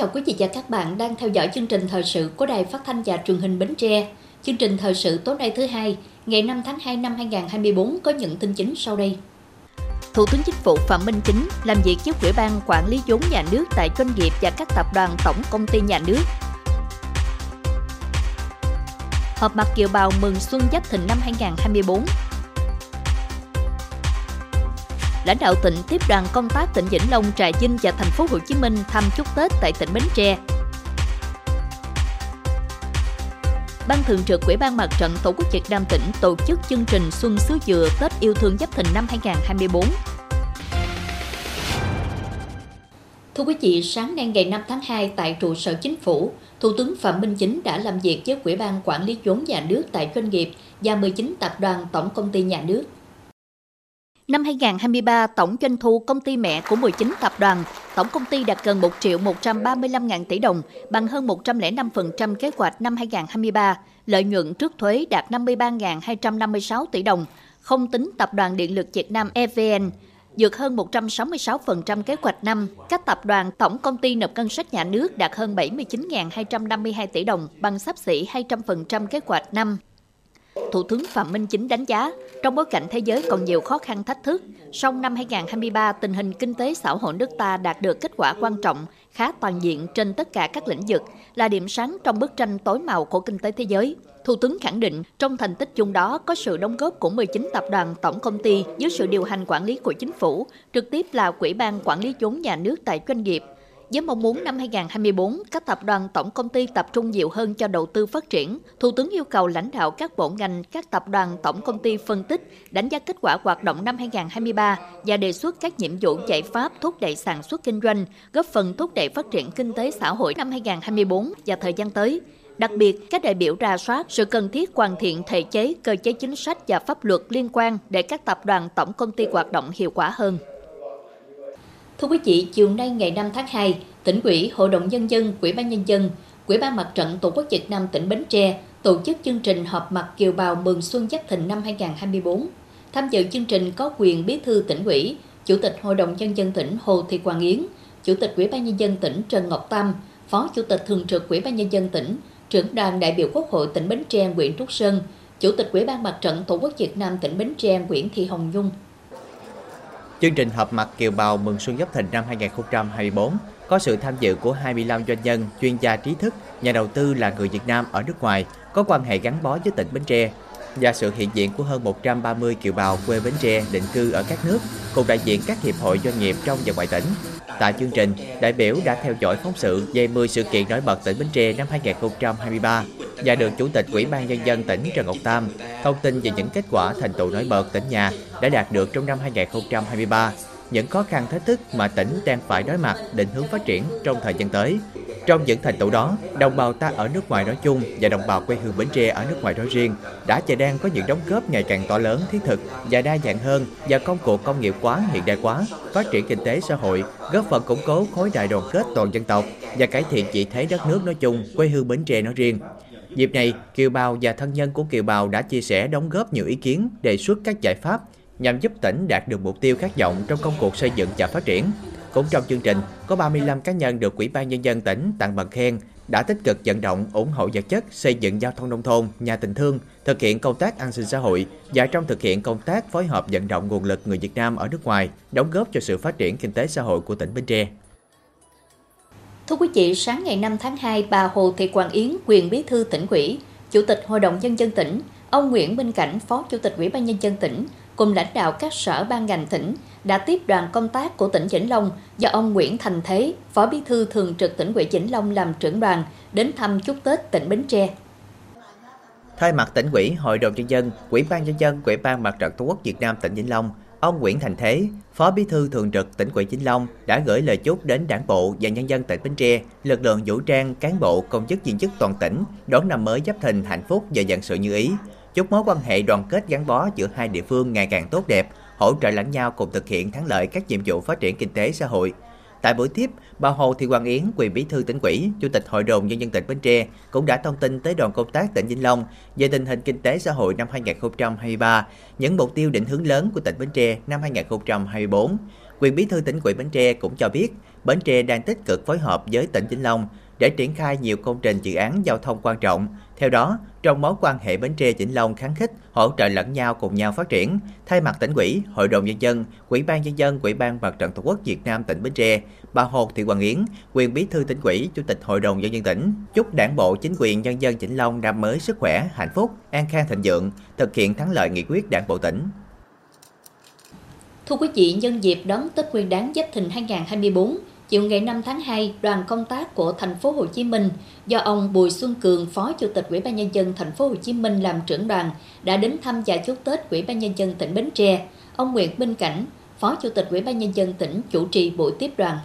Chào quý vị và các bạn đang theo dõi chương trình thời sự của Đài Phát thanh và Truyền hình Bến Tre. Chương trình thời sự tối nay thứ hai, ngày 5 tháng 2 năm 2024 có những tin chính sau đây. Thủ tướng Chính phủ Phạm Minh Chính làm việc với Ủy ban Quản lý vốn nhà nước tại doanh nghiệp và các tập đoàn tổng công ty nhà nước. Họp mặt kiều bào mừng Xuân Giáp thịnh năm 2024 lãnh đạo tỉnh tiếp đoàn công tác tỉnh Vĩnh Long, Trà Vinh và thành phố Hồ Chí Minh thăm chúc Tết tại tỉnh Bến Tre. Ban thường trực Ủy ban Mặt trận Tổ quốc Việt Nam tỉnh tổ chức chương trình Xuân Xứ Dừa Tết yêu thương Giáp Thìn năm 2024. Thưa quý vị, sáng nay ngày 5 tháng 2 tại trụ sở chính phủ, Thủ tướng Phạm Minh Chính đã làm việc với Ủy ban Quản lý vốn nhà nước tại doanh nghiệp và 19 tập đoàn tổng công ty nhà nước. Năm 2023, tổng doanh thu công ty mẹ của 19 tập đoàn, tổng công ty đạt gần 1 triệu 135 ngàn tỷ đồng, bằng hơn 105% kế hoạch năm 2023. Lợi nhuận trước thuế đạt 53.256 tỷ đồng, không tính Tập đoàn Điện lực Việt Nam EVN, vượt hơn 166% kế hoạch năm. Các tập đoàn tổng công ty nộp ngân sách nhà nước đạt hơn 79.252 tỷ đồng, bằng sắp xỉ 200% kế hoạch năm. Thủ tướng Phạm Minh Chính đánh giá, trong bối cảnh thế giới còn nhiều khó khăn thách thức, song năm 2023 tình hình kinh tế xã hội nước ta đạt được kết quả quan trọng, khá toàn diện trên tất cả các lĩnh vực, là điểm sáng trong bức tranh tối màu của kinh tế thế giới. Thủ tướng khẳng định, trong thành tích chung đó có sự đóng góp của 19 tập đoàn tổng công ty dưới sự điều hành quản lý của chính phủ, trực tiếp là Quỹ ban Quản lý vốn nhà nước tại doanh nghiệp, với mong muốn năm 2024, các tập đoàn tổng công ty tập trung nhiều hơn cho đầu tư phát triển, Thủ tướng yêu cầu lãnh đạo các bộ ngành, các tập đoàn tổng công ty phân tích, đánh giá kết quả hoạt động năm 2023 và đề xuất các nhiệm vụ giải pháp thúc đẩy sản xuất kinh doanh, góp phần thúc đẩy phát triển kinh tế xã hội năm 2024 và thời gian tới. Đặc biệt, các đại biểu ra soát sự cần thiết hoàn thiện thể chế, cơ chế chính sách và pháp luật liên quan để các tập đoàn tổng công ty hoạt động hiệu quả hơn. Thưa quý vị, chiều nay ngày 5 tháng 2, tỉnh ủy, Hội đồng Nhân dân, Quỹ ban Nhân dân, Quỹ ban Mặt trận Tổ quốc Việt Nam tỉnh Bến Tre tổ chức chương trình họp mặt kiều bào mừng Xuân Giáp Thìn năm 2024. Tham dự chương trình có quyền bí thư tỉnh ủy, Chủ tịch Hội đồng Nhân dân tỉnh Hồ Thị Quang Yến, Chủ tịch Quỹ ban Nhân dân tỉnh Trần Ngọc Tâm, Phó Chủ tịch Thường trực Quỹ ban Nhân dân tỉnh, trưởng đoàn đại biểu Quốc hội tỉnh Bến Tre Nguyễn Trúc Sơn, Chủ tịch Quỹ ban Mặt trận Tổ quốc Việt Nam tỉnh Bến Tre Nguyễn Thị Hồng Nhung, Chương trình họp mặt kiều bào mừng xuân Giáp Thìn năm 2024 có sự tham dự của 25 doanh nhân, chuyên gia trí thức, nhà đầu tư là người Việt Nam ở nước ngoài có quan hệ gắn bó với tỉnh Bến Tre và sự hiện diện của hơn 130 kiều bào quê Bến Tre định cư ở các nước cùng đại diện các hiệp hội doanh nghiệp trong và ngoài tỉnh. Tại chương trình, đại biểu đã theo dõi phóng sự về 10 sự kiện nổi bật tỉnh Bến Tre năm 2023 và được Chủ tịch Ủy ban Nhân dân tỉnh Trần Ngọc Tam thông tin về những kết quả thành tựu nổi bật tỉnh nhà đã đạt được trong năm 2023, những khó khăn thách thức mà tỉnh đang phải đối mặt định hướng phát triển trong thời gian tới. Trong những thành tựu đó, đồng bào ta ở nước ngoài nói chung và đồng bào quê hương Bến Tre ở nước ngoài nói riêng đã và đang có những đóng góp ngày càng to lớn, thiết thực và đa dạng hơn và công cuộc công nghiệp quá, hiện đại quá, phát triển kinh tế xã hội, góp phần củng cố khối đại đoàn kết toàn dân tộc và cải thiện vị thế đất nước nói chung, quê hương Bến Tre nói riêng. Dịp này, kiều bào và thân nhân của kiều bào đã chia sẻ đóng góp nhiều ý kiến, đề xuất các giải pháp nhằm giúp tỉnh đạt được mục tiêu khát vọng trong công cuộc xây dựng và phát triển. Cũng trong chương trình, có 35 cá nhân được Ủy ban Nhân dân tỉnh tặng bằng khen đã tích cực vận động ủng hộ vật chất xây dựng giao thông nông thôn, nhà tình thương, thực hiện công tác an sinh xã hội và trong thực hiện công tác phối hợp vận động nguồn lực người Việt Nam ở nước ngoài, đóng góp cho sự phát triển kinh tế xã hội của tỉnh Bến Tre. Thưa quý vị, sáng ngày 5 tháng 2, bà Hồ Thị Quang Yến, quyền bí thư tỉnh ủy, Chủ tịch Hội đồng Nhân dân tỉnh, ông Nguyễn Minh Cảnh, Phó Chủ tịch Ủy ban Nhân dân tỉnh, cùng lãnh đạo các sở ban ngành tỉnh đã tiếp đoàn công tác của tỉnh Vĩnh Long do ông Nguyễn Thành Thế, Phó Bí thư Thường trực tỉnh ủy Vĩnh Long làm trưởng đoàn đến thăm chúc Tết tỉnh Bến Tre. Thay mặt tỉnh ủy, Hội đồng nhân dân, Ủy ban nhân dân, Ủy ban Mặt trận Tổ quốc Việt Nam tỉnh Vĩnh Long, ông Nguyễn Thành Thế, Phó Bí thư Thường trực tỉnh ủy Vĩnh Long đã gửi lời chúc đến Đảng bộ và nhân dân tỉnh Bến Tre, lực lượng vũ trang, cán bộ, công chức viên chức toàn tỉnh đón năm mới Giáp Thìn hạnh phúc và vạn sự như ý, chúc mối quan hệ đoàn kết gắn bó giữa hai địa phương ngày càng tốt đẹp, hỗ trợ lẫn nhau cùng thực hiện thắng lợi các nhiệm vụ phát triển kinh tế xã hội. Tại buổi tiếp, bà Hồ Thị Hoàng Yến, quyền bí thư tỉnh ủy, chủ tịch Hội đồng nhân dân tỉnh Bến Tre cũng đã thông tin tới đoàn công tác tỉnh Vĩnh Long về tình hình kinh tế xã hội năm 2023, những mục tiêu định hướng lớn của tỉnh Bến Tre năm 2024. Quyền bí thư tỉnh ủy Bến Tre cũng cho biết, Bến Tre đang tích cực phối hợp với tỉnh Vĩnh Long để triển khai nhiều công trình dự án giao thông quan trọng. Theo đó, trong mối quan hệ Bến Tre Vĩnh Long kháng khích, hỗ trợ lẫn nhau cùng nhau phát triển, thay mặt tỉnh ủy, Hội đồng nhân dân, Ủy ban nhân dân, Ủy ban Mặt trận Tổ quốc Việt Nam tỉnh Bến Tre, bà Hồ Thị Hoàng Yến, quyền bí thư tỉnh ủy, Chủ tịch Hội đồng nhân dân tỉnh, chúc Đảng bộ, chính quyền nhân dân Vĩnh Long năm mới sức khỏe, hạnh phúc, an khang thịnh vượng, thực hiện thắng lợi nghị quyết Đảng bộ tỉnh. Thưa quý vị, nhân dịp đón Tết Nguyên đán Giáp Thìn 2024, chiều ngày 5 tháng 2, đoàn công tác của thành phố Hồ Chí Minh do ông Bùi Xuân Cường, Phó Chủ tịch Ủy ban nhân dân thành phố Hồ Chí Minh làm trưởng đoàn đã đến thăm và chúc Tết Ủy ban nhân dân tỉnh Bến Tre. Ông Nguyễn Minh Cảnh, Phó Chủ tịch Ủy ban nhân dân tỉnh chủ trì buổi tiếp đoàn.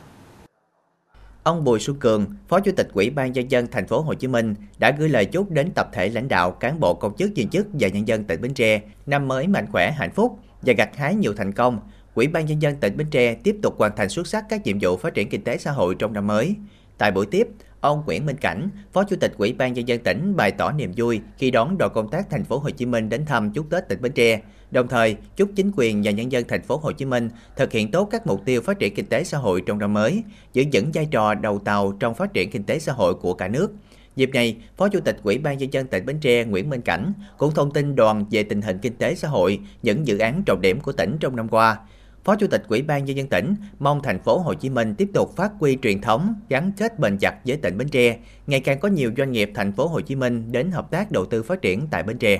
Ông Bùi Xuân Cường, Phó Chủ tịch Ủy ban nhân dân thành phố Hồ Chí Minh đã gửi lời chúc đến tập thể lãnh đạo, cán bộ công chức viên chức và nhân dân tỉnh Bến Tre năm mới mạnh khỏe, hạnh phúc và gặt hái nhiều thành công, Ủy ban Nhân dân tỉnh Bến Tre tiếp tục hoàn thành xuất sắc các nhiệm vụ phát triển kinh tế xã hội trong năm mới. Tại buổi tiếp, ông Nguyễn Minh Cảnh, Phó Chủ tịch Ủy ban Nhân dân tỉnh bày tỏ niềm vui khi đón đoàn công tác thành phố Hồ Chí Minh đến thăm chúc Tết tỉnh Bến Tre, đồng thời chúc chính quyền và nhân dân thành phố Hồ Chí Minh thực hiện tốt các mục tiêu phát triển kinh tế xã hội trong năm mới, giữ vững vai trò đầu tàu trong phát triển kinh tế xã hội của cả nước. Dịp này, Phó Chủ tịch Ủy ban nhân dân tỉnh Bến Tre Nguyễn Minh Cảnh cũng thông tin đoàn về tình hình kinh tế xã hội, những dự án trọng điểm của tỉnh trong năm qua, Phó Chủ tịch Ủy ban nhân dân tỉnh mong thành phố Hồ Chí Minh tiếp tục phát huy truyền thống gắn kết bền chặt với tỉnh Bến Tre, ngày càng có nhiều doanh nghiệp thành phố Hồ Chí Minh đến hợp tác đầu tư phát triển tại Bến Tre.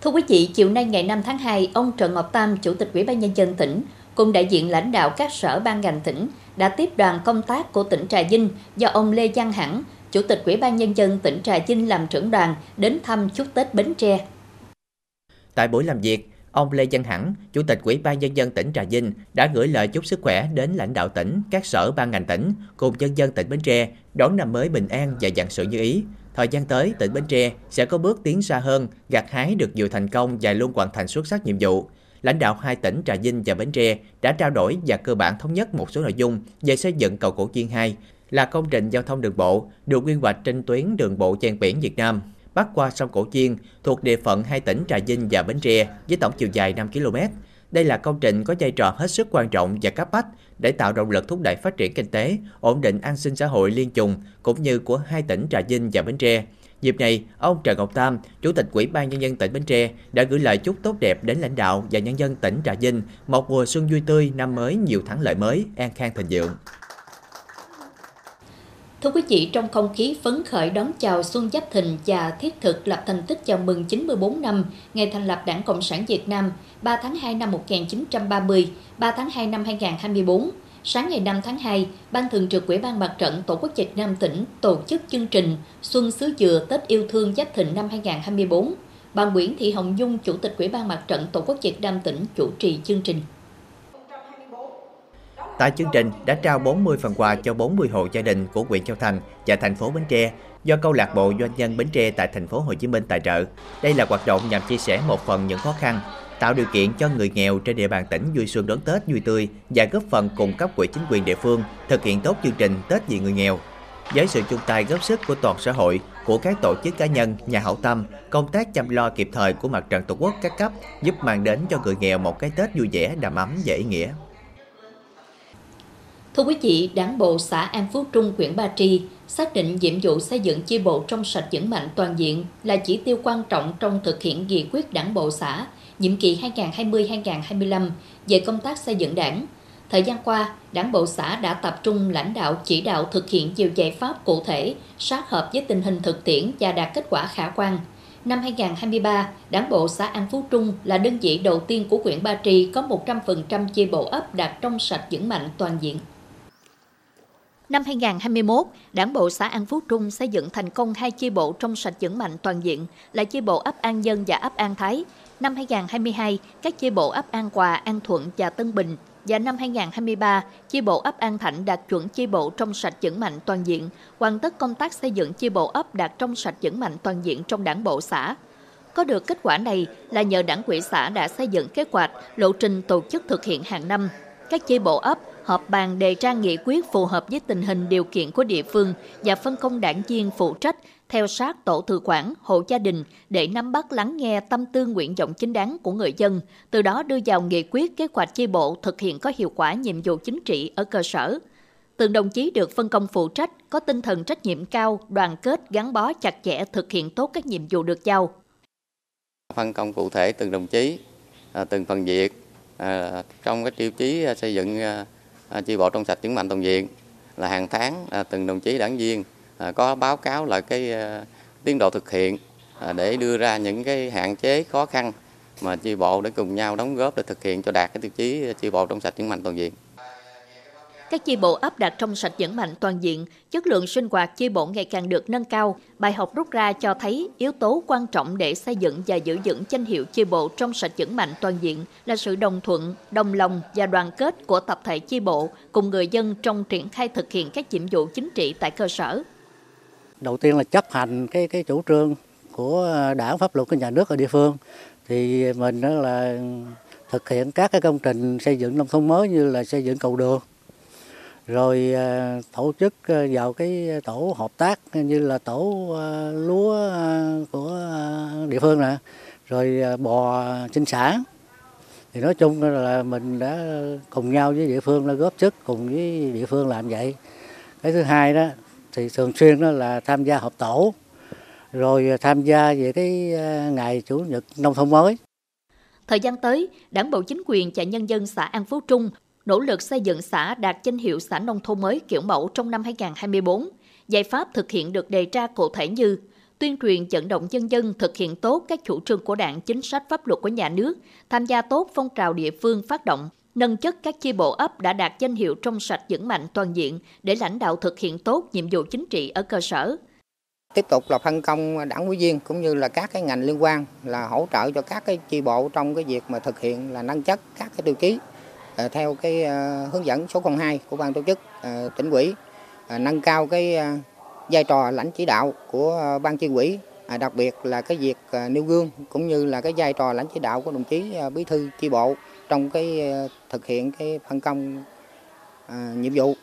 Thưa quý vị, chiều nay ngày 5 tháng 2, ông Trần Ngọc Tam, Chủ tịch Ủy ban nhân dân tỉnh cùng đại diện lãnh đạo các sở ban ngành tỉnh đã tiếp đoàn công tác của tỉnh Trà Vinh do ông Lê Văn Hẳn, Chủ tịch Ủy ban nhân dân tỉnh Trà Vinh làm trưởng đoàn đến thăm chúc Tết Bến Tre. Tại buổi làm việc, Ông Lê Văn Hẳn, Chủ tịch Ủy ban Nhân dân tỉnh Trà Vinh đã gửi lời chúc sức khỏe đến lãnh đạo tỉnh, các sở ban ngành tỉnh cùng nhân dân tỉnh Bến Tre đón năm mới bình an và dặn sự như ý. Thời gian tới, tỉnh Bến Tre sẽ có bước tiến xa hơn, gặt hái được nhiều thành công và luôn hoàn thành xuất sắc nhiệm vụ. Lãnh đạo hai tỉnh Trà Vinh và Bến Tre đã trao đổi và cơ bản thống nhất một số nội dung về xây dựng cầu Cổ Chiên 2 là công trình giao thông đường bộ được quy hoạch trên tuyến đường bộ ven biển Việt Nam bắc qua sông Cổ Chiên thuộc địa phận hai tỉnh Trà Vinh và Bến Tre với tổng chiều dài 5 km. Đây là công trình có vai trò hết sức quan trọng và cấp bách để tạo động lực thúc đẩy phát triển kinh tế, ổn định an sinh xã hội liên trùng cũng như của hai tỉnh Trà Vinh và Bến Tre. Dịp này, ông Trần Ngọc Tam, Chủ tịch Ủy ban Nhân dân tỉnh Bến Tre đã gửi lời chúc tốt đẹp đến lãnh đạo và nhân dân tỉnh Trà Vinh một mùa xuân vui tươi, năm mới nhiều thắng lợi mới, an khang thịnh vượng. Thưa quý vị, trong không khí phấn khởi đón chào Xuân Giáp Thìn và thiết thực lập thành tích chào mừng 94 năm ngày thành lập Đảng Cộng sản Việt Nam 3 tháng 2 năm 1930, 3 tháng 2 năm 2024, sáng ngày 5 tháng 2, Ban Thường trực Ủy ban Mặt trận Tổ quốc Việt Nam tỉnh tổ chức chương trình Xuân Sứ Dừa Tết Yêu Thương Giáp Thìn năm 2024. Bà Nguyễn Thị Hồng Dung, Chủ tịch Ủy ban Mặt trận Tổ quốc Việt Nam tỉnh chủ trì chương trình. Tại chương trình đã trao 40 phần quà cho 40 hộ gia đình của huyện Châu Thành và thành phố Bến Tre do câu lạc bộ doanh nhân Bến Tre tại thành phố Hồ Chí Minh tài trợ. Đây là hoạt động nhằm chia sẻ một phần những khó khăn, tạo điều kiện cho người nghèo trên địa bàn tỉnh vui xuân đón Tết vui tươi và góp phần cùng cấp quỹ chính quyền địa phương thực hiện tốt chương trình Tết vì người nghèo. Với sự chung tay góp sức của toàn xã hội, của các tổ chức cá nhân, nhà hảo tâm, công tác chăm lo kịp thời của mặt trận tổ quốc các cấp giúp mang đến cho người nghèo một cái Tết vui vẻ, đầm ấm và ý nghĩa. Thưa quý vị, Đảng bộ xã An Phú Trung, huyện Ba Tri xác định nhiệm vụ xây dựng chi bộ trong sạch vững mạnh toàn diện là chỉ tiêu quan trọng trong thực hiện nghị quyết Đảng bộ xã nhiệm kỳ 2020-2025 về công tác xây dựng đảng. Thời gian qua, Đảng bộ xã đã tập trung lãnh đạo chỉ đạo thực hiện nhiều giải pháp cụ thể, sát hợp với tình hình thực tiễn và đạt kết quả khả quan. Năm 2023, Đảng bộ xã An Phú Trung là đơn vị đầu tiên của huyện Ba Tri có 100% chi bộ ấp đạt trong sạch vững mạnh toàn diện. Năm 2021, Đảng bộ xã An Phú Trung xây dựng thành công hai chi bộ trong sạch vững mạnh toàn diện là chi bộ ấp An Dân và ấp An Thái. Năm 2022, các chi bộ ấp An Hòa, An Thuận và Tân Bình và năm 2023, chi bộ ấp An Thạnh đạt chuẩn chi bộ trong sạch vững mạnh toàn diện, hoàn tất công tác xây dựng chi bộ ấp đạt trong sạch vững mạnh toàn diện trong đảng bộ xã. Có được kết quả này là nhờ đảng quỹ xã đã xây dựng kế hoạch, lộ trình tổ chức thực hiện hàng năm. Các chi bộ ấp họp bàn đề ra nghị quyết phù hợp với tình hình điều kiện của địa phương và phân công đảng viên phụ trách theo sát tổ tự quản, hộ gia đình để nắm bắt lắng nghe tâm tư nguyện vọng chính đáng của người dân, từ đó đưa vào nghị quyết kế hoạch chi bộ thực hiện có hiệu quả nhiệm vụ chính trị ở cơ sở. Từng đồng chí được phân công phụ trách, có tinh thần trách nhiệm cao, đoàn kết, gắn bó chặt chẽ thực hiện tốt các nhiệm vụ được giao. Phân công cụ thể từng đồng chí, à, từng phần việc à, trong cái tiêu chí à, xây dựng À, chi bộ trong sạch vững mạnh toàn diện là hàng tháng à, từng đồng chí đảng viên à, có báo cáo lại cái tiến độ thực hiện để đưa ra những cái hạn chế khó khăn mà chi bộ để cùng nhau đóng góp để thực hiện cho đạt cái tiêu chí chi bộ trong sạch vững mạnh toàn diện. Các chi bộ áp đặt trong sạch vững mạnh toàn diện, chất lượng sinh hoạt chi bộ ngày càng được nâng cao. Bài học rút ra cho thấy yếu tố quan trọng để xây dựng và giữ vững danh hiệu chi bộ trong sạch vững mạnh toàn diện là sự đồng thuận, đồng lòng và đoàn kết của tập thể chi bộ cùng người dân trong triển khai thực hiện các nhiệm vụ chính trị tại cơ sở. Đầu tiên là chấp hành cái cái chủ trương của đảng pháp luật của nhà nước ở địa phương thì mình đó là thực hiện các cái công trình xây dựng nông thôn mới như là xây dựng cầu đường rồi ờ, tổ chức ờ, vào cái tổ hợp tác như là tổ ờ, lúa của địa phương nè. Rồi bò sinh sản thì nói chung là mình đã cùng nhau với địa phương là góp sức cùng với địa phương làm vậy. Cái thứ hai đó, thì thường xuyên đó là tham gia họp tổ. Rồi tham gia về cái ngày chủ nhật nông thôn mới. Thời gian tới, đảng bộ chính quyền và nhân dân xã An Phú Trung nỗ lực xây dựng xã đạt danh hiệu xã nông thôn mới kiểu mẫu trong năm 2024. Giải pháp thực hiện được đề ra cụ thể như tuyên truyền vận động nhân dân thực hiện tốt các chủ trương của đảng, chính sách pháp luật của nhà nước, tham gia tốt phong trào địa phương phát động, nâng chất các chi bộ ấp đã đạt danh hiệu trong sạch vững mạnh toàn diện để lãnh đạo thực hiện tốt nhiệm vụ chính trị ở cơ sở. Tiếp tục là phân công đảng ủy viên cũng như là các cái ngành liên quan là hỗ trợ cho các cái chi bộ trong cái việc mà thực hiện là nâng chất các cái tiêu chí À, theo cái à, hướng dẫn số 02 của ban tổ chức à, tỉnh ủy nâng cao cái vai trò lãnh chỉ đạo của ban chi ủy đặc biệt là cái việc nêu gương cũng như là cái vai trò lãnh chỉ đạo của đồng chí bí thư chi bộ trong cái thực hiện cái phân công nhiệm vụ.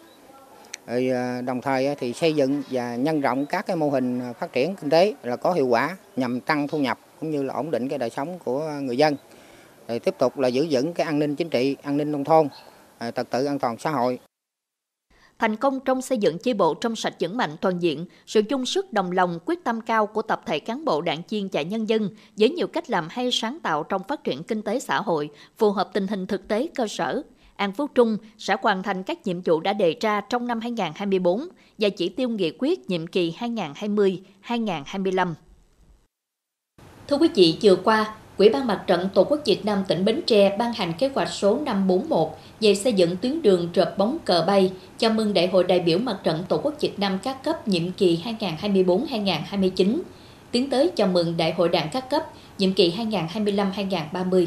Rồi đồng thời thì xây dựng và nhân rộng các cái mô hình phát triển kinh tế là có hiệu quả nhằm tăng thu nhập cũng như là ổn định cái đời sống của người dân rồi tiếp tục là giữ vững cái an ninh chính trị, an ninh nông thôn, à, trật tự an toàn xã hội. Thành công trong xây dựng chi bộ trong sạch vững mạnh toàn diện, sự chung sức đồng lòng quyết tâm cao của tập thể cán bộ đảng viên và nhân dân với nhiều cách làm hay sáng tạo trong phát triển kinh tế xã hội, phù hợp tình hình thực tế cơ sở. An Phú Trung sẽ hoàn thành các nhiệm vụ đã đề ra trong năm 2024 và chỉ tiêu nghị quyết nhiệm kỳ 2020-2025. Thưa quý vị, vừa qua, Quỹ ban Mặt trận Tổ quốc Việt Nam tỉnh Bến Tre ban hành kế hoạch số 541 về xây dựng tuyến đường trợp bóng cờ bay chào mừng Đại hội đại biểu Mặt trận Tổ quốc Việt Nam các cấp nhiệm kỳ 2024-2029, tiến tới chào mừng Đại hội Đảng các cấp nhiệm kỳ 2025-2030.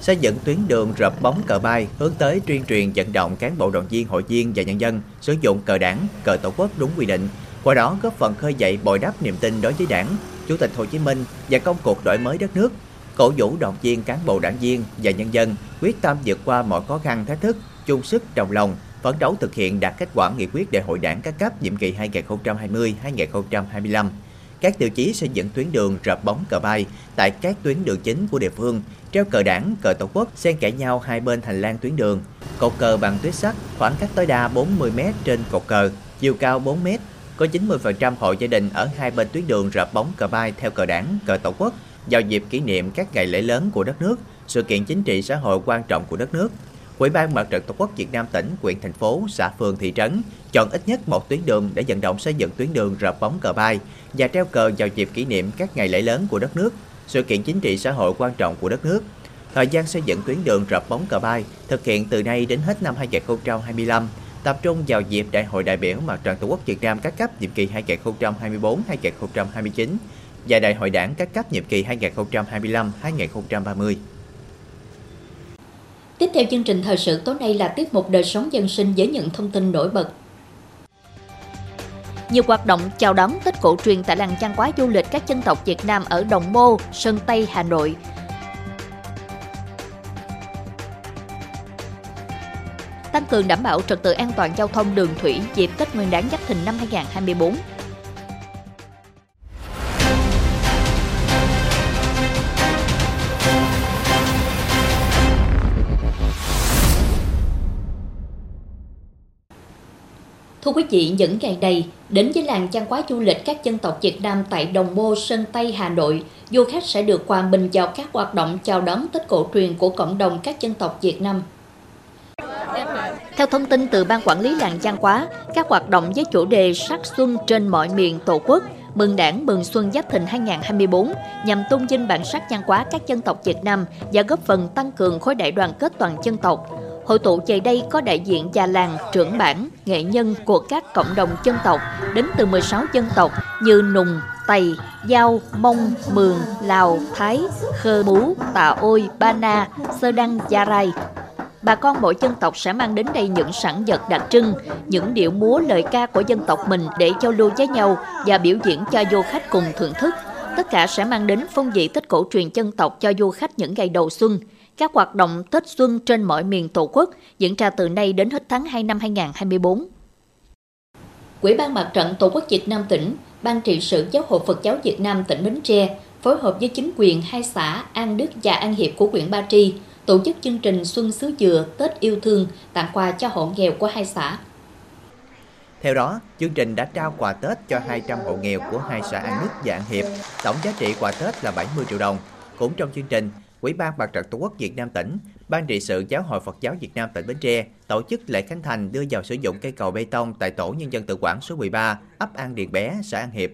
Xây dựng tuyến đường rợp bóng cờ bay hướng tới tuyên truyền vận động cán bộ đoàn viên hội viên và nhân dân sử dụng cờ đảng, cờ tổ quốc đúng quy định, qua đó góp phần khơi dậy bồi đắp niềm tin đối với đảng, Chủ tịch Hồ Chí Minh và công cuộc đổi mới đất nước, cổ vũ động viên cán bộ đảng viên và nhân dân quyết tâm vượt qua mọi khó khăn thách thức, chung sức đồng lòng, phấn đấu thực hiện đạt kết quả nghị quyết đại hội đảng các cấp nhiệm kỳ 2020-2025. Các tiêu chí xây dựng tuyến đường rợp bóng cờ bay tại các tuyến đường chính của địa phương, treo cờ đảng, cờ tổ quốc xen kẽ nhau hai bên hành lang tuyến đường, cột cờ bằng tuyết sắt khoảng cách tối đa 40 m trên cột cờ, chiều cao 4 m có 90% hộ gia đình ở hai bên tuyến đường rợp bóng cờ bay theo cờ đảng, cờ tổ quốc vào dịp kỷ niệm các ngày lễ lớn của đất nước, sự kiện chính trị xã hội quan trọng của đất nước. Ủy ban Mặt trận Tổ quốc Việt Nam tỉnh, huyện thành phố, xã phường thị trấn chọn ít nhất một tuyến đường để vận động xây dựng tuyến đường rợp bóng cờ bay và treo cờ vào dịp kỷ niệm các ngày lễ lớn của đất nước, sự kiện chính trị xã hội quan trọng của đất nước. Thời gian xây dựng tuyến đường rợp bóng cờ bay thực hiện từ nay đến hết năm 2025 tập trung vào dịp Đại hội đại biểu Mặt trận Tổ quốc Việt Nam các cấp nhiệm kỳ 2024-2029 và Đại hội Đảng các cấp nhiệm kỳ 2025-2030. Tiếp theo chương trình thời sự tối nay là tiết mục đời sống dân sinh với những thông tin nổi bật. Nhiều hoạt động chào đón Tết cổ truyền tại làng văn hóa du lịch các dân tộc Việt Nam ở Đồng Mô, Sơn Tây, Hà Nội tăng cường đảm bảo trật tự an toàn giao thông đường thủy dịp Tết Nguyên đán Giáp Thìn năm 2024. Thưa quý vị, những ngày đây đến với làng trang hóa du lịch các dân tộc Việt Nam tại Đồng Mô, Sơn Tây, Hà Nội, du khách sẽ được hòa bình vào các hoạt động chào đón Tết cổ truyền của cộng đồng các dân tộc Việt Nam theo thông tin từ Ban Quản lý Làng Giang Quá, các hoạt động với chủ đề sắc xuân trên mọi miền Tổ quốc, mừng đảng mừng xuân Giáp Thìn 2024 nhằm tôn vinh bản sắc văn hóa các dân tộc Việt Nam và góp phần tăng cường khối đại đoàn kết toàn dân tộc. Hội tụ về đây có đại diện già làng, trưởng bản, nghệ nhân của các cộng đồng dân tộc đến từ 16 dân tộc như Nùng, Tày, Giao, Mông, Mường, Lào, Thái, Khơ Mú, Tà Ôi, Ba Na, Sơ Đăng, Gia Rai, bà con mỗi dân tộc sẽ mang đến đây những sản vật đặc trưng, những điệu múa lời ca của dân tộc mình để giao lưu với nhau và biểu diễn cho du khách cùng thưởng thức. Tất cả sẽ mang đến phong vị Tết cổ truyền dân tộc cho du khách những ngày đầu xuân. Các hoạt động Tết Xuân trên mọi miền Tổ quốc diễn ra từ nay đến hết tháng 2 năm 2024. Quỹ ban Mặt trận Tổ quốc Việt Nam tỉnh, Ban trị sự Giáo hội Phật giáo Việt Nam tỉnh Bến Tre phối hợp với chính quyền hai xã An Đức và An Hiệp của huyện Ba Tri tổ chức chương trình Xuân Xứ Dừa Tết Yêu Thương tặng quà cho hộ nghèo của hai xã. Theo đó, chương trình đã trao quà Tết cho 200 hộ nghèo của hai xã An Đức và An Hiệp, tổng giá trị quà Tết là 70 triệu đồng. Cũng trong chương trình, Ủy ban Mặt trận Tổ quốc Việt Nam tỉnh, Ban trị sự Giáo hội Phật giáo Việt Nam tỉnh Bến Tre tổ chức lễ khánh thành đưa vào sử dụng cây cầu bê tông tại tổ nhân dân tự quản số 13, ấp An Điền Bé, xã An Hiệp.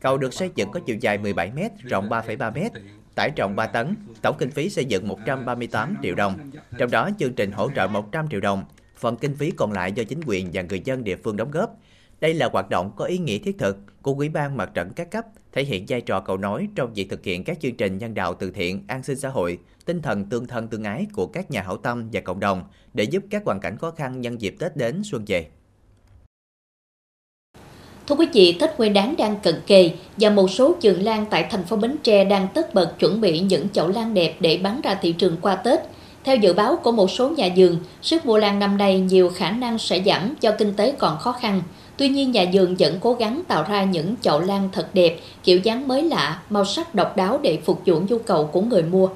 Cầu được xây dựng có chiều dài 17 m, rộng 3,3 m, tải trọng 3 tấn, tổng kinh phí xây dựng 138 triệu đồng. Trong đó chương trình hỗ trợ 100 triệu đồng, phần kinh phí còn lại do chính quyền và người dân địa phương đóng góp. Đây là hoạt động có ý nghĩa thiết thực của Ủy ban Mặt trận các cấp, thể hiện vai trò cầu nối trong việc thực hiện các chương trình nhân đạo từ thiện, an sinh xã hội, tinh thần tương thân tương ái của các nhà hảo tâm và cộng đồng để giúp các hoàn cảnh khó khăn nhân dịp Tết đến xuân về. Thưa quý vị, Tết Nguyên đán đang cận kề và một số vườn lan tại thành phố Bến Tre đang tất bật chuẩn bị những chậu lan đẹp để bán ra thị trường qua Tết. Theo dự báo của một số nhà vườn, sức mua lan năm nay nhiều khả năng sẽ giảm do kinh tế còn khó khăn. Tuy nhiên nhà vườn vẫn cố gắng tạo ra những chậu lan thật đẹp, kiểu dáng mới lạ, màu sắc độc đáo để phục vụ nhu cầu của người mua.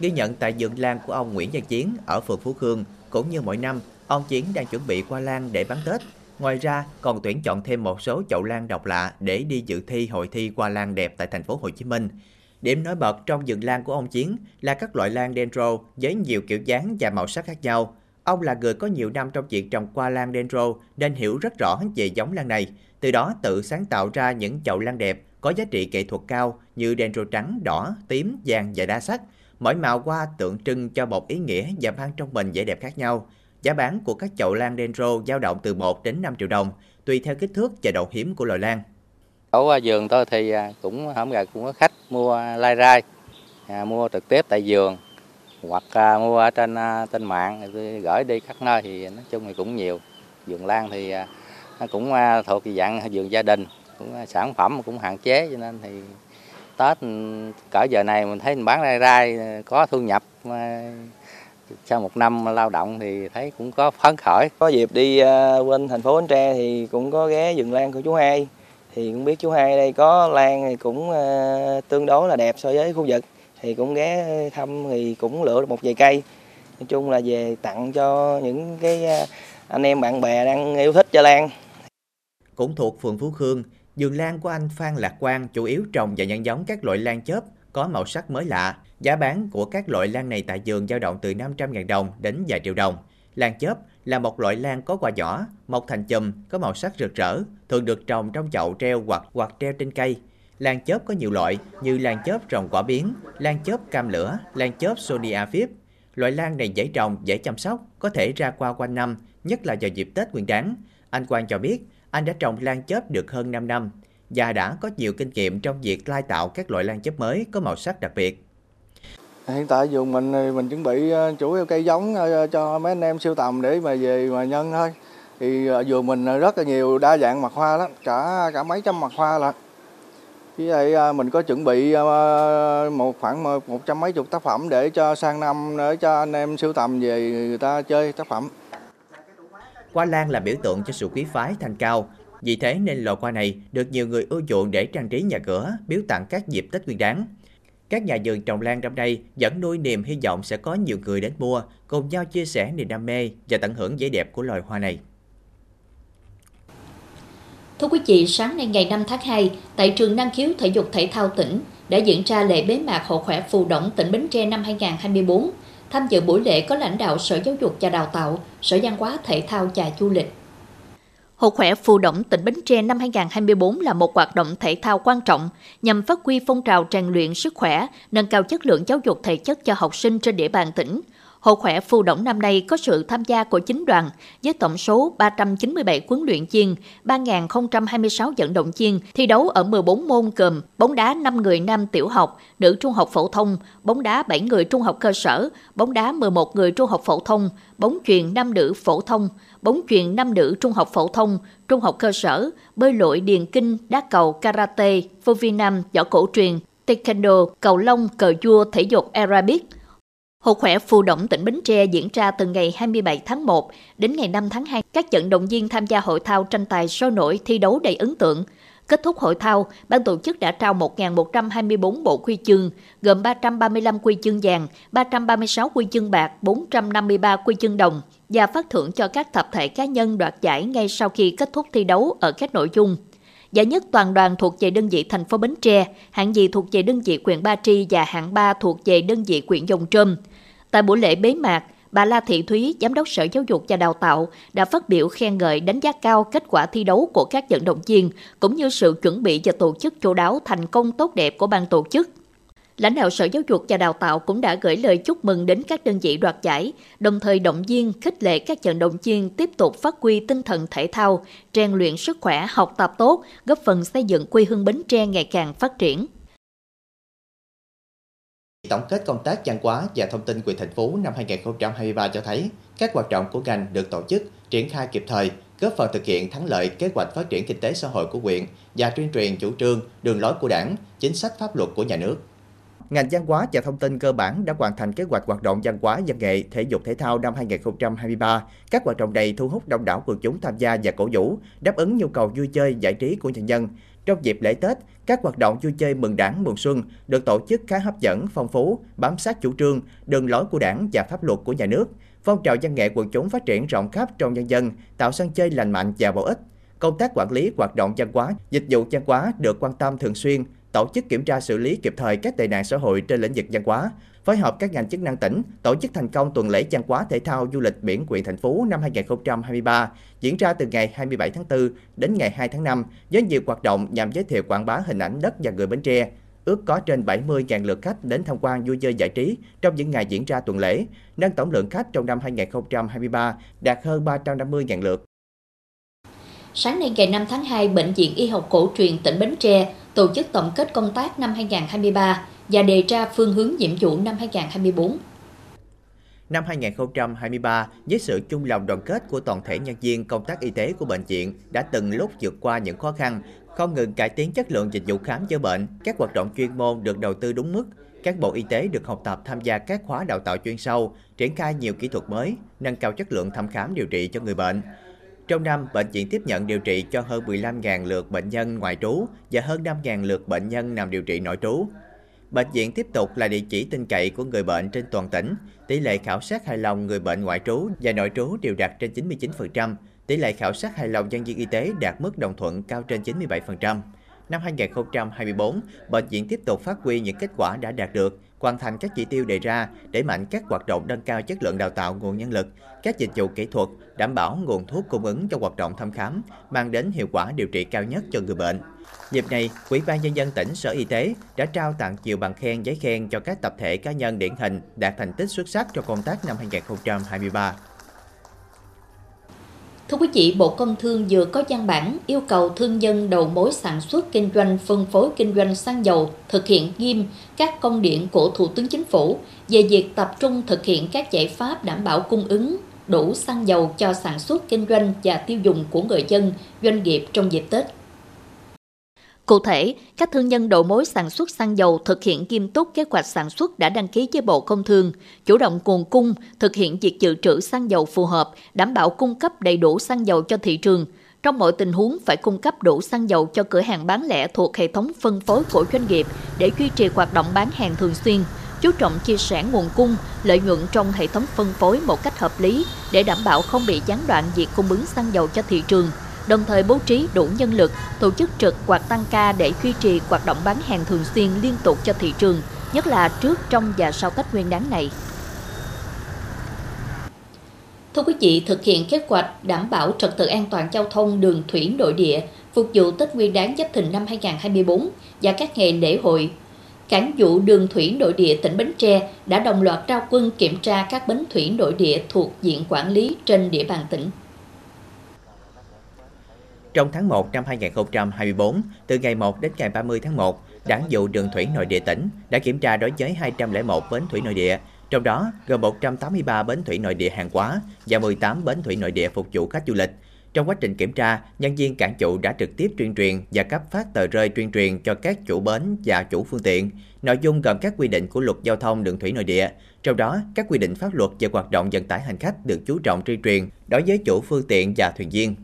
Ghi nhận tại vườn lan của ông Nguyễn Văn Chiến ở phường Phú Khương, cũng như mỗi năm, ông Chiến đang chuẩn bị qua lan để bán Tết. Ngoài ra, còn tuyển chọn thêm một số chậu lan độc lạ để đi dự thi hội thi qua lan đẹp tại thành phố Hồ Chí Minh. Điểm nổi bật trong vườn lan của ông Chiến là các loại lan dendro với nhiều kiểu dáng và màu sắc khác nhau. Ông là người có nhiều năm trong việc trồng qua lan dendro nên hiểu rất rõ về giống lan này. Từ đó tự sáng tạo ra những chậu lan đẹp có giá trị nghệ thuật cao như dendro trắng, đỏ, tím, vàng và đa sắc. Mỗi màu hoa tượng trưng cho một ý nghĩa và mang trong mình vẻ đẹp khác nhau. Giá bán của các chậu lan dendro dao động từ 1 đến 5 triệu đồng, tùy theo kích thước và độ hiếm của loài lan. Ở vườn tôi thì à, cũng hôm gần cũng có khách mua lai rai, à, mua trực tiếp tại vườn hoặc à, mua ở trên à, trên mạng tôi gửi đi các nơi thì nói chung thì cũng nhiều. Vườn lan thì à, nó cũng à, thuộc dạng vườn gia đình, cũng à, sản phẩm cũng hạn chế cho nên thì Tết ừ, cỡ giờ này mình thấy mình bán lai rai à, có thu nhập à, sau một năm lao động thì thấy cũng có phấn khởi. Có dịp đi uh, bên thành phố Bến Tre thì cũng có ghé vườn lan của chú hai. Thì cũng biết chú hai đây có lan thì cũng uh, tương đối là đẹp so với khu vực. Thì cũng ghé thăm thì cũng lựa được một vài cây. Nói chung là về tặng cho những cái uh, anh em bạn bè đang yêu thích cho lan. Cũng thuộc phường Phú Khương, vườn lan của anh Phan Lạc Quang chủ yếu trồng và nhân giống các loại lan chớp có màu sắc mới lạ. Giá bán của các loại lan này tại vườn dao động từ 500.000 đồng đến vài triệu đồng. Lan chớp là một loại lan có quả nhỏ, mọc thành chùm, có màu sắc rực rỡ, thường được trồng trong chậu treo hoặc hoặc treo trên cây. Lan chớp có nhiều loại như lan chớp trồng quả biến, lan chớp cam lửa, lan chớp Sonia Phip. Loại lan này dễ trồng, dễ chăm sóc, có thể ra qua quanh năm, nhất là vào dịp Tết Nguyên đán. Anh Quang cho biết, anh đã trồng lan chớp được hơn 5 năm và đã có nhiều kinh nghiệm trong việc lai tạo các loại lan chớp mới có màu sắc đặc biệt. Hiện tại vườn mình thì mình chuẩn bị ờ, chủ yếu cây giống ờ, cho mấy anh em siêu tầm để mà về mà nhân thôi. Thì ờ, vườn mình rất là nhiều đa dạng mặt hoa lắm, cả cả mấy trăm mặt hoa là. Với lại mình có chuẩn bị một khoảng một trăm mấy chục tác phẩm để cho sang năm để cho anh em siêu tầm về người ta chơi tác phẩm. Hoa lan là biểu tượng cho sự quý phái thanh cao. Vì thế nên lò hoa này được nhiều người ưa chuộng để trang trí nhà cửa, biếu tặng các dịp Tết Nguyên đán. Các nhà vườn trồng lan trong đây vẫn nuôi niềm hy vọng sẽ có nhiều người đến mua, cùng nhau chia sẻ niềm đam mê và tận hưởng vẻ đẹp của loài hoa này. Thưa quý vị, sáng nay ngày 5 tháng 2, tại trường năng khiếu thể dục thể thao tỉnh đã diễn ra lễ bế mạc Hội khỏe phù động tỉnh Bến Tre năm 2024. Tham dự buổi lễ có lãnh đạo Sở Giáo dục và Đào tạo, Sở Văn hóa Thể thao và Du lịch. Hội khỏe phù động tỉnh Bến Tre năm 2024 là một hoạt động thể thao quan trọng nhằm phát huy phong trào rèn luyện sức khỏe, nâng cao chất lượng giáo dục thể chất cho học sinh trên địa bàn tỉnh, Hội khỏe phù động năm nay có sự tham gia của chính đoàn với tổng số 397 huấn luyện viên, 3.026 vận động viên thi đấu ở 14 môn gồm bóng đá 5 người nam tiểu học, nữ trung học phổ thông, bóng đá 7 người trung học cơ sở, bóng đá 11 người trung học phổ thông, bóng chuyền nam nữ phổ thông, bóng chuyền nam nữ trung học phổ thông, trung học cơ sở, bơi lội điền kinh, đá cầu, karate, vô vi nam, võ cổ truyền, taekwondo, cầu lông, cờ vua, thể dục Arabic – Hội khỏe phù động tỉnh Bến Tre diễn ra từ ngày 27 tháng 1 đến ngày 5 tháng 2. Các vận động viên tham gia hội thao tranh tài sôi nổi thi đấu đầy ấn tượng. Kết thúc hội thao, ban tổ chức đã trao 1.124 bộ huy chương, gồm 335 huy chương vàng, 336 huy chương bạc, 453 huy chương đồng và phát thưởng cho các tập thể cá nhân đoạt giải ngay sau khi kết thúc thi đấu ở các nội dung Giải nhất toàn đoàn thuộc về đơn vị thành phố Bến Tre, hạng nhì thuộc về đơn vị huyện Ba Tri và hạng ba thuộc về đơn vị huyện Dòng Trơm. Tại buổi lễ bế mạc, bà La Thị Thúy, Giám đốc Sở Giáo dục và Đào tạo, đã phát biểu khen ngợi đánh giá cao kết quả thi đấu của các vận động viên, cũng như sự chuẩn bị và tổ chức chú đáo thành công tốt đẹp của ban tổ chức. Lãnh đạo Sở Giáo dục và Đào tạo cũng đã gửi lời chúc mừng đến các đơn vị đoạt giải, đồng thời động viên, khích lệ các vận động viên tiếp tục phát huy tinh thần thể thao, rèn luyện sức khỏe, học tập tốt, góp phần xây dựng quê hương Bến Tre ngày càng phát triển. Tổng kết công tác văn hóa và thông tin quyền thành phố năm 2023 cho thấy các hoạt động của ngành được tổ chức, triển khai kịp thời, góp phần thực hiện thắng lợi kế hoạch phát triển kinh tế xã hội của huyện và tuyên truyền chủ trương, đường lối của đảng, chính sách pháp luật của nhà nước. Ngành văn hóa và thông tin cơ bản đã hoàn thành kế hoạch hoạt động văn hóa, văn nghệ, thể dục thể thao năm 2023. Các hoạt động này thu hút đông đảo quần chúng tham gia và cổ vũ, đáp ứng nhu cầu vui chơi, giải trí của nhân dân. Trong dịp lễ Tết, các hoạt động vui chơi mừng đảng mừng xuân được tổ chức khá hấp dẫn, phong phú, bám sát chủ trương, đường lối của đảng và pháp luật của nhà nước. Phong trào văn nghệ quần chúng phát triển rộng khắp trong nhân dân, tạo sân chơi lành mạnh và bổ ích. Công tác quản lý hoạt động văn hóa, dịch vụ văn hóa được quan tâm thường xuyên, tổ chức kiểm tra xử lý kịp thời các tệ nạn xã hội trên lĩnh vực văn hóa, phối hợp các ngành chức năng tỉnh tổ chức thành công tuần lễ văn hóa thể thao du lịch biển quyện thành phố năm 2023 diễn ra từ ngày 27 tháng 4 đến ngày 2 tháng 5 với nhiều hoạt động nhằm giới thiệu quảng bá hình ảnh đất và người Bến Tre. Ước có trên 70.000 lượt khách đến tham quan vui chơi giải trí trong những ngày diễn ra tuần lễ, nâng tổng lượng khách trong năm 2023 đạt hơn 350.000 lượt. Sáng nay ngày 5 tháng 2, Bệnh viện Y học cổ truyền tỉnh Bến Tre tổ chức tổng kết công tác năm 2023 và đề ra phương hướng nhiệm vụ năm 2024. Năm 2023, với sự chung lòng đoàn kết của toàn thể nhân viên công tác y tế của bệnh viện đã từng lúc vượt qua những khó khăn, không ngừng cải tiến chất lượng dịch vụ khám chữa bệnh, các hoạt động chuyên môn được đầu tư đúng mức, các bộ y tế được học tập tham gia các khóa đào tạo chuyên sâu, triển khai nhiều kỹ thuật mới, nâng cao chất lượng thăm khám điều trị cho người bệnh. Trong năm, bệnh viện tiếp nhận điều trị cho hơn 15.000 lượt bệnh nhân ngoại trú và hơn 5.000 lượt bệnh nhân nằm điều trị nội trú. Bệnh viện tiếp tục là địa chỉ tin cậy của người bệnh trên toàn tỉnh. Tỷ lệ khảo sát hài lòng người bệnh ngoại trú và nội trú đều đạt trên 99%. Tỷ lệ khảo sát hài lòng nhân viên y tế đạt mức đồng thuận cao trên 97%. Năm 2024, bệnh viện tiếp tục phát huy những kết quả đã đạt được, hoàn thành các chỉ tiêu đề ra, đẩy mạnh các hoạt động nâng cao chất lượng đào tạo nguồn nhân lực, các dịch vụ kỹ thuật, đảm bảo nguồn thuốc cung ứng cho hoạt động thăm khám, mang đến hiệu quả điều trị cao nhất cho người bệnh. Dịp này, Ủy ban Nhân dân tỉnh Sở Y tế đã trao tặng nhiều bằng khen giấy khen cho các tập thể cá nhân điển hình đạt thành tích xuất sắc trong công tác năm 2023. Thưa quý vị, Bộ Công Thương vừa có văn bản yêu cầu thương nhân đầu mối sản xuất kinh doanh phân phối kinh doanh xăng dầu thực hiện nghiêm các công điện của Thủ tướng Chính phủ về việc tập trung thực hiện các giải pháp đảm bảo cung ứng đủ xăng dầu cho sản xuất kinh doanh và tiêu dùng của người dân, doanh nghiệp trong dịp Tết. Cụ thể, các thương nhân đầu mối sản xuất xăng dầu thực hiện nghiêm túc kế hoạch sản xuất đã đăng ký với Bộ Công Thương, chủ động nguồn cung, thực hiện việc dự trữ xăng dầu phù hợp, đảm bảo cung cấp đầy đủ xăng dầu cho thị trường. Trong mọi tình huống phải cung cấp đủ xăng dầu cho cửa hàng bán lẻ thuộc hệ thống phân phối của doanh nghiệp để duy trì hoạt động bán hàng thường xuyên, chú trọng chia sẻ nguồn cung, lợi nhuận trong hệ thống phân phối một cách hợp lý để đảm bảo không bị gián đoạn việc cung ứng xăng dầu cho thị trường – đồng thời bố trí đủ nhân lực, tổ chức trực hoặc tăng ca để duy trì hoạt động bán hàng thường xuyên liên tục cho thị trường, nhất là trước, trong và sau Tết Nguyên đán này. Thưa quý vị, thực hiện kế hoạch đảm bảo trật tự an toàn giao thông đường thủy nội địa phục vụ Tết Nguyên đán Giáp Thìn năm 2024 và các ngày lễ hội, Cảng vụ đường thủy nội địa tỉnh Bến Tre đã đồng loạt trao quân kiểm tra các bến thủy nội địa thuộc diện quản lý trên địa bàn tỉnh. Trong tháng 1 năm 2024, từ ngày 1 đến ngày 30 tháng 1, Đảng vụ đường thủy nội địa tỉnh đã kiểm tra đối với 201 bến thủy nội địa, trong đó gồm 183 bến thủy nội địa hàng hóa và 18 bến thủy nội địa phục vụ khách du lịch. Trong quá trình kiểm tra, nhân viên cảng chủ đã trực tiếp tuyên truyền và cấp phát tờ rơi tuyên truyền cho các chủ bến và chủ phương tiện. Nội dung gồm các quy định của luật giao thông đường thủy nội địa, trong đó các quy định pháp luật về hoạt động vận tải hành khách được chú trọng tuyên truyền đối với chủ phương tiện và thuyền viên.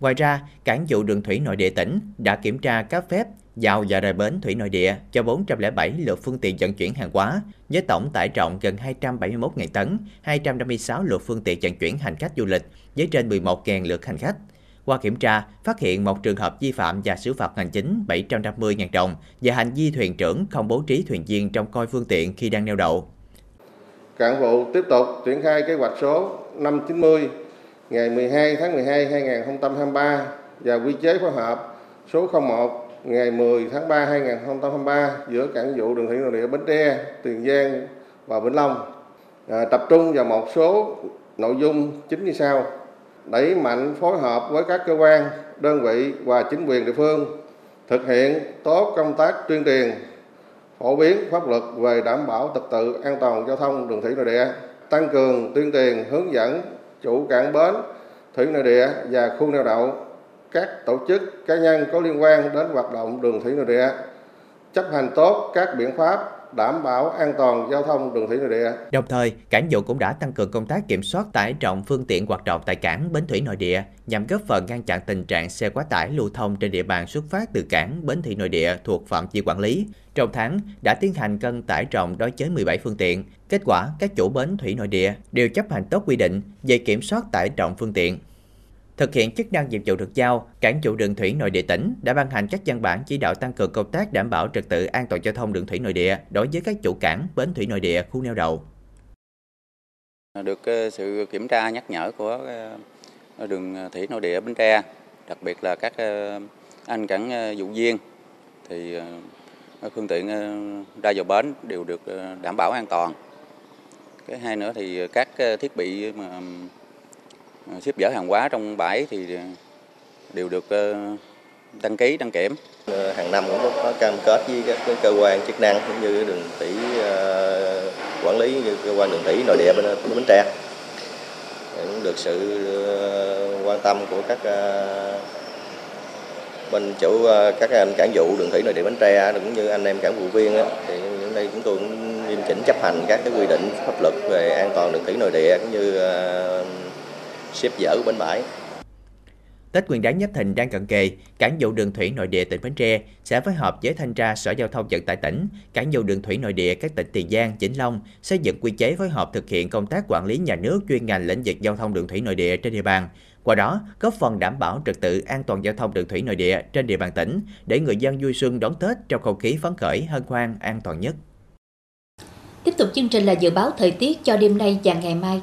Ngoài ra, cảng vụ đường thủy nội địa tỉnh đã kiểm tra cấp phép vào và rời bến thủy nội địa cho 407 lượt phương tiện vận chuyển hàng hóa với tổng tải trọng gần 271.000 tấn, 256 lượt phương tiện vận chuyển hành khách du lịch với trên 11.000 lượt hành khách. Qua kiểm tra, phát hiện một trường hợp vi phạm và xử phạt hành chính 750.000 đồng và hành vi thuyền trưởng không bố trí thuyền viên trong coi phương tiện khi đang neo đậu. Cảng vụ tiếp tục triển khai kế hoạch số 590 ngày 12 tháng 12 2023 và quy chế phối hợp số 01 ngày 10 tháng 3 2023 giữa cảng vụ đường thủy nội địa Bến Tre, Tiền Giang và Vĩnh Long. À, tập trung vào một số nội dung chính như sau. Đẩy mạnh phối hợp với các cơ quan đơn vị và chính quyền địa phương thực hiện tốt công tác tuyên truyền phổ biến pháp luật về đảm bảo trật tự an toàn giao thông đường thủy nội địa tăng cường tuyên truyền hướng dẫn chủ cảng bến, thủy nội địa và khu neo đậu. Các tổ chức cá nhân có liên quan đến hoạt động đường thủy nội địa chấp hành tốt các biện pháp đảm bảo an toàn giao thông đường thủy nội địa. Đồng thời, cảng vụ cũng đã tăng cường công tác kiểm soát tải trọng phương tiện hoạt động tại cảng bến thủy nội địa nhằm góp phần ngăn chặn tình trạng xe quá tải lưu thông trên địa bàn xuất phát từ cảng bến thủy nội địa thuộc phạm vi quản lý. Trong tháng, đã tiến hành cân tải trọng đối với 17 phương tiện. Kết quả, các chủ bến thủy nội địa đều chấp hành tốt quy định về kiểm soát tải trọng phương tiện. Thực hiện chức năng nhiệm vụ được giao, Cảng vụ đường thủy nội địa tỉnh đã ban hành các văn bản chỉ đạo tăng cường công tác đảm bảo trật tự an toàn giao thông đường thủy nội địa đối với các chủ cảng, bến thủy nội địa, khu neo đậu. Được ờ, sự kiểm tra nhắc nhở của ờ, đường thủy nội địa Bến Tre, đặc biệt là các ờ, anh cảng vụ viên thì phương tiện ra vào bến đều được đảm bảo an toàn. Cái hai nữa thì các thiết bị mà Ờ, xếp dỡ hàng hóa trong bãi thì ờ, đều được ờ, đăng ký, đăng kiểm. Hàng năm cũng có cam kết với các cơ quan chức năng cũng như đường thủy quản lý như cơ quan đường thủy nội địa bên bến tre. Cũng được sự quan tâm của các bên chủ các anh cảng vụ đường thủy nội địa bến tre, cũng như anh em cảng vụ viên thì những đây chúng tôi cũng nghiêm chỉnh chấp hành các cái quy định pháp luật về an toàn đường thủy nội địa, cũng như xếp dỡ bến bãi. Tết Nguyên đán Giáp Thìn đang cận kề, Cảng vụ đường thủy nội địa tỉnh Bến Tre sẽ phối hợp với thanh tra Sở Giao thông Vận tải tỉnh, Cảng vụ đường thủy nội địa các tỉnh Tiền Giang, Vĩnh Long xây dựng quy chế phối hợp thực hiện công tác quản lý nhà nước chuyên ngành lĩnh vực giao thông đường thủy nội địa trên địa bàn. Qua đó, góp phần đảm bảo trật tự an toàn giao thông đường thủy nội địa trên địa bàn tỉnh để người dân vui xuân đón Tết trong không khí phấn khởi, hân hoan, an toàn nhất. Tiếp tục chương trình là dự báo thời tiết cho đêm nay và ngày mai